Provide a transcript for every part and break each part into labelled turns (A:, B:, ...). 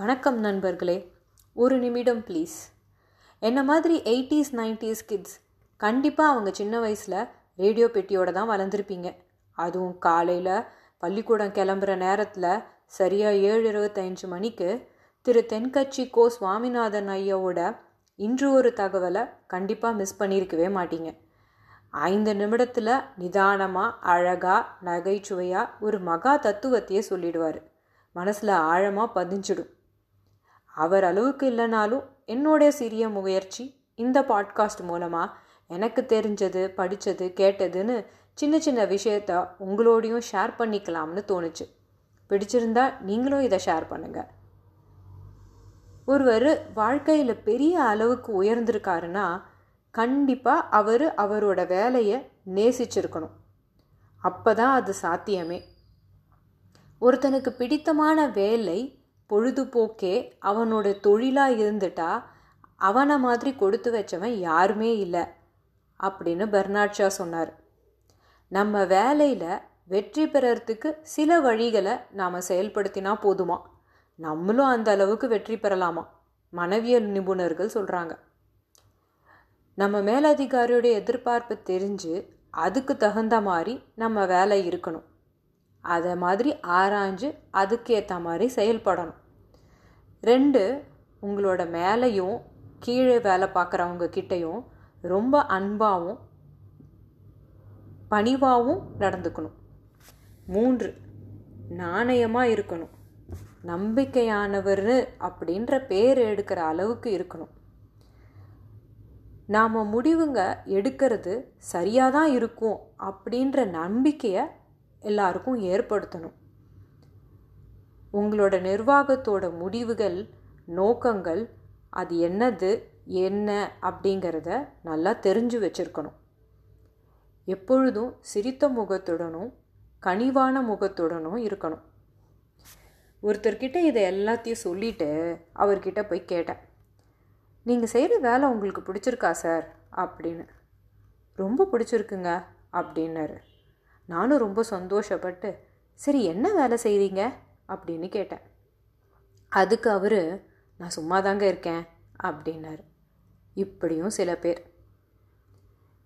A: வணக்கம் நண்பர்களே. ஒரு நிமிடம் ப்ளீஸ் என்ன மாதிரி எயிட்டிஸ் நைன்டிஸ் கிட்ஸ் கண்டிப்பாக அவங்க சின்ன வயசில் ரேடியோ பெட்டியோட தான் வளர்ந்துருப்பீங்க. அதுவும் காலையில் பள்ளிக்கூடம் கிளம்புற நேரத்தில் சரியாக ஏழு இருபத்தஞ்சு மணிக்கு திரு தென்கட்சி கோ சுவாமிநாதன் ஐயாவோட இன்று ஒரு தகவலை கண்டிப்பாக மிஸ் பண்ணியிருக்கவே மாட்டீங்க. ஐந்து நிமிடத்தில் நிதானமாக அழகாக நகைச்சுவையாக ஒரு மகா தத்துவத்தையே சொல்லிடுவார். மனசில் ஆழமாக பதிஞ்சிடும். அவர் அளவுக்கு இல்லைனாலும் என்னுடைய சிறிய முயற்சி இந்த பாட்காஸ்ட் மூலமாக எனக்கு தெரிஞ்சது படித்தது கேட்டதுன்னு சின்ன சின்ன விஷயத்த உங்களோடையும் ஷேர் பண்ணிக்கலாம்னு தோணுச்சு. பிடிச்சிருந்தா நீங்களும் இதை ஷேர் பண்ணுங்கள் ஒருவர் வாழ்க்கையில் பெரிய அளவுக்கு உயர்ந்திருக்காருன்னா கண்டிப்பாக அவர் அவரோட வேலையை நேசிச்சிருக்கணும். அப்போ தான் அது சாத்தியமே. ஒருத்தனுக்கு பிடித்தமான வேலை பொழுதுபோக்கே அவனோட தொழிலாக இருந்துட்டா அவனை மாதிரி கொடுத்து வச்சவன் யாருமே இல்லை அப்படின்னு பெர்னாட் ஷா சொன்னார். நம்ம வேலையில் வெற்றி பெறறதுக்கு சில வழிகளை நாம் செயல்படுத்தினா போதுமா? நம்மளும் அந்த அளவுக்கு வெற்றி பெறலாமா? மனவியல் நிபுணர்கள் சொல்கிறாங்க நம்ம மேலதிகாரியோடைய எதிர்பார்ப்பு தெரிஞ்சு அதுக்கு தகுந்த மாதிரி நம்ம வேலை இருக்கணும். அதை மாதிரி ஆராய்ஞ்சு அதுக்கேற்ற மாதிரி செயல்படணும். ரெண்டு உங்களோட மேலேயும் கீழே வேலை பார்க்குறவங்க கிட்டேயும் ரொம்ப அன்பாகவும் பணிவாகவும் நடந்துக்கணும். மூன்று நாணயமாக இருக்கணும். நம்பிக்கையானவர் அப்படின்ற பேர் எடுக்கிற அளவுக்கு இருக்கணும். நாம் முடிவுங்க எடுக்கிறது சரியாக தான் இருக்கும் அப்படின்ற நம்பிக்கையை எல்லாருக்கும் ஏற்படுத்தணும். உங்களோட நிர்வாகத்தோட முடிவுகள் நோக்கங்கள் அது என்னது என்ன அப்படிங்கிறத நல்லா தெரிஞ்சு வச்சுருக்கணும். எப்பொழுதும் சிரித்த முகத்துடனும் கனிவான முகத்துடனும் இருக்கணும். ஒருத்தர்கிட்ட இதை எல்லாத்தையும் சொல்லிவிட்டு அவர்கிட்ட போய் கேட்டேன். நீங்கள் செய்கிற வேலை உங்களுக்கு பிடிச்சிருக்கா சார்? அப்படின்னு. ரொம்ப பிடிச்சிருக்குங்க அப்படின்னாரு. நானும் ரொம்ப சந்தோஷப்பட்டு சரி என்ன வேலை செய்கிறீங்க அப்படின்னு கேட்டேன். அதுக்கு அவர் நான் சும்மா தாங்க இருக்கேன் அப்படின்னாரு. இப்படியும் சில பேர்.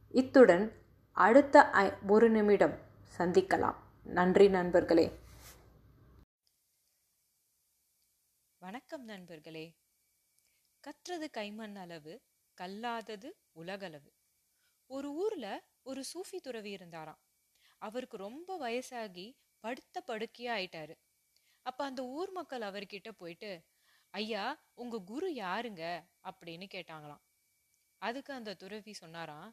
A: இத்துடன் அடுத்த ஒரு நிமிடம் சந்திக்கலாம். நன்றி நண்பர்களே.
B: வணக்கம் நண்பர்களே. கற்றது கைமண் அளவு கல்லாதது உலகளவு. ஒரு ஊர்ல ஒரு சூஃபி துறவி இருந்தாராம். அவருக்கு ரொம்ப வயசாகி படுத்த படுக்கையா ஆயிட்டாரு அப்ப அந்த ஊர் மக்கள் அவர்கிட்ட போயிட்டு ஐயா உங்க குரு யாருங்க? அப்படின்னு கேட்டாங்களாம். அதுக்கு அந்த துறவி சொன்னாராம்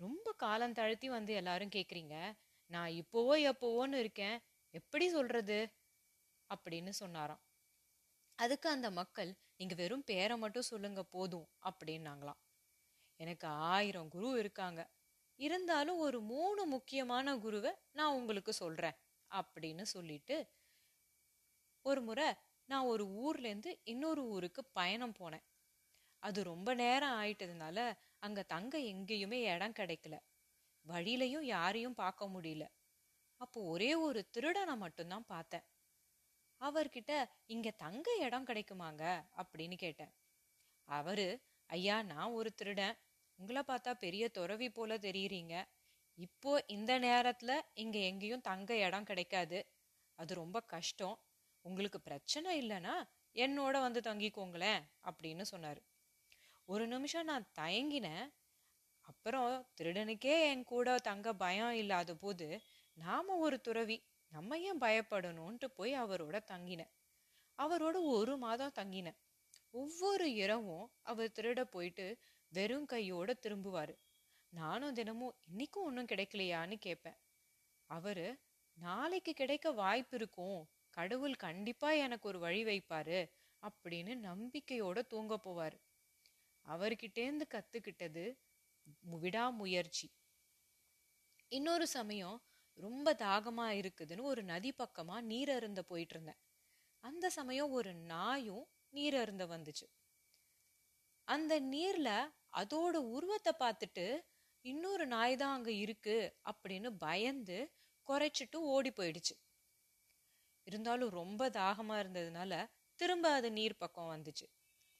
B: ரொம்ப காலம் தாழ்த்தி வந்து எல்லாரும் கேக்குறீங்க. நான் இப்போவோ எப்போவோன்னு இருக்கேன். எப்படி சொல்றது? அப்படின்னு சொன்னாராம். அதுக்கு அந்த மக்கள் நீங்க வெறும் பேரை மட்டும் சொல்லுங்க போதும். அப்படின்னாங்களாம். எனக்கு ஆயிரம் குரு இருக்காங்க. இருந்தாலும் ஒரு மூணு முக்கியமான குருவை நான் உங்களுக்கு சொல்கிறேன் அப்படின்னு சொல்லிட்டு ஒரு முறை நான் ஒரு ஊர்லேருந்து இன்னொரு ஊருக்கு பயணம் போனேன். அது ரொம்ப நேரம் ஆயிட்டதுனால அங்கே தங்க எங்கேயுமே இடம் கிடைக்கல. வழியிலையும் யாரையும் பார்க்க முடியல. அப்போ ஒரே ஒரு திருடனை மட்டும்தான் பார்த்தேன். அவர்கிட்ட இங்க தங்க இடம் கிடைக்குமாங்க? அப்படின்னு கேட்டேன். அவரு ஐயா நான் ஒரு திருடன். உங்களை பார்த்தா பெரிய துறவி போல தெரியுறீங்க. இப்போ இந்த நேரத்தில் இங்கே எங்கேயும் தங்க இடம் கிடைக்காது. அது ரொம்ப கஷ்டம். உங்களுக்கு பிரச்சனை இல்லைன்னா என்னோட வந்து தங்கிக்கோங்களேன் அப்படின்னு சொன்னார். ஒரு நிமிஷம் நான் தயங்கினேன். அப்புறம் திருடனுக்கே என் கூட தங்க பயம் இல்லாத போது நாம் ஒரு துறவி நம்ம ஏன் பயப்படணும்ன்ட்டு போய் அவரோட தங்கினேன். அவரோட ஒரு மாதம் தங்கினேன். ஒவ்வொரு இரவும் அவர் திருட போயிட்டு வெறும் கையோட திரும்புவாரு. நானும் தினமும் இன்னைக்கும் ஒன்றும் கிடைக்கலையான்னு கேட்பேன். அவரு நாளைக்கு கிடைக்க வாய்ப்பு இருக்கும். கடவுள் கண்டிப்பா எனக்கு ஒரு வழி வைப்பாரு அப்படின்னு நம்பிக்கையோட தூங்க போவார். அவர்கிட்டேருந்து கத்துக்கிட்டது விடாமுயற்சி. இன்னொரு சமயம் ரொம்ப தாகமா இருக்குதுன்னு ஒரு நதி பக்கமா நீர் அருந்த போயிட்டு இருந்தேன் அந்த சமயம் ஒரு நாயும் நீர் அருந்த வந்துச்சு. அந்த நீர்ல அதோட உருவத்தை பார்த்துட்டு இன்னொரு நாய் தான் அங்கே இருக்கு அப்படின்னு பயந்து குறைச்சிட்டு ஓடி போயிடுச்சு. இருந்தாலும் ரொம்ப தாகமாக இருந்ததுனால திரும்ப அது நீர் பக்கம் வந்துச்சு.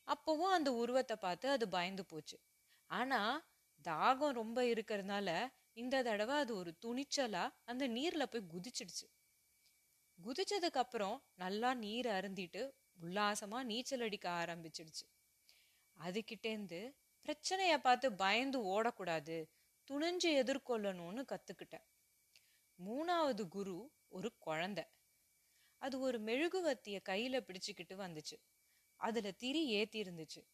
B: அப்போவும் அந்த உருவத்தை பார்த்து அது பயந்து போச்சு. ஆனால் தாகம் ரொம்ப இருக்கிறதுனால இந்த தடவை அது ஒரு துணிச்சலாக அந்த நீரில் போய் குதிச்சிடுச்சு. குதிச்சதுக்கு அப்புறம் நல்லா நீர் அருந்திட்டு உல்லாசமாக நீச்சல் அடிக்க ஆரம்பிச்சிடுச்சு. அதுக்கிட்டேருந்து பிரச்சனைய பார்த்து பயந்து ஓடக்கூடாது. துணிஞ்சு எதிர்கொள்ளணும்னு கத்துக்கிட்டேன். மூணாவது குரு ஒரு குழந்தை. அது ஒரு மெழுகுவத்திய கையில பிடிச்சுக்கிட்டு வந்துச்சு. அதுல திரி ஏத்தி இருந்துச்சு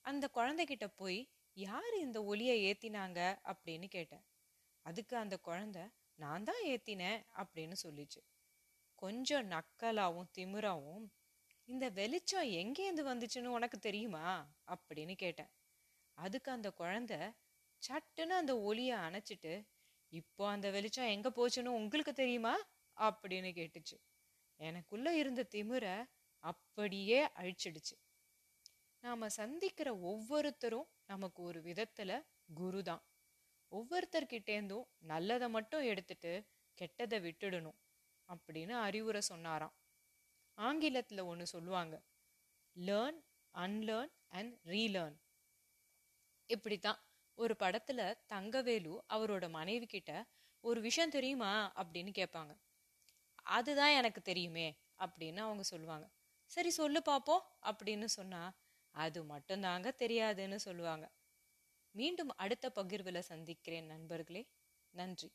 B: அந்த குழந்தைகிட்ட போய் யார் இந்த ஒளியை ஏத்தினாங்க? அப்படின்னு கேட்டேன். அதுக்கு அந்த குழந்தை நான் தான் ஏத்தினேன் அப்படின்னு சொல்லிச்சு. கொஞ்சம் நக்கலாவும் திமிராவும் இந்த வெளிச்சம் எங்கேருந்து வந்துச்சுன்னு உனக்கு தெரியுமா? அப்படின்னு கேட்டேன். அதுக்கு அந்த குழந்தை சட்டுன்னு அந்த ஒளியை அணைச்சிட்டு இப்போ அந்த வெளிச்சம் எங்கே போச்சுன்னு உங்களுக்கு தெரியுமா? அப்படின்னு கேட்டுச்சு. எனக்குள்ளே இருந்த திமிர அப்படியே அழிச்சிடுச்சு. நாம சந்திக்கிற ஒவ்வொருத்தரும் நமக்கு ஒரு விதத்தில் குரு தான். ஒவ்வொருத்தர்கிட்டேருந்தும் நல்லதை மட்டும் எடுத்துட்டு கெட்டதை விட்டுடணும் அப்படின்னு அறிவுரை சொன்னாராம். ஆங்கிலத்தில் ஒன்று சொல்லுவாங்க லேர்ன் அன்லேர்ன் அண்ட் ரீலேர்ன் இப்படித்தான். ஒரு படத்துல தங்கவேலு அவரோட மனைவி கிட்ட ஒரு விஷயம் தெரியுமா? அப்படின்னு கேட்பாங்க. அதுதான் எனக்கு தெரியுமே அப்படின்னு அவங்க சொல்லுவாங்க. சரி சொல்லு பாப்போம் அப்படின்னு சொன்னா அது மட்டும்தாங்க தெரியாதுன்னு சொல்லுவாங்க. மீண்டும் அடுத்த பகிர்வில் சந்திக்கிறேன் நண்பர்களே. நன்றி.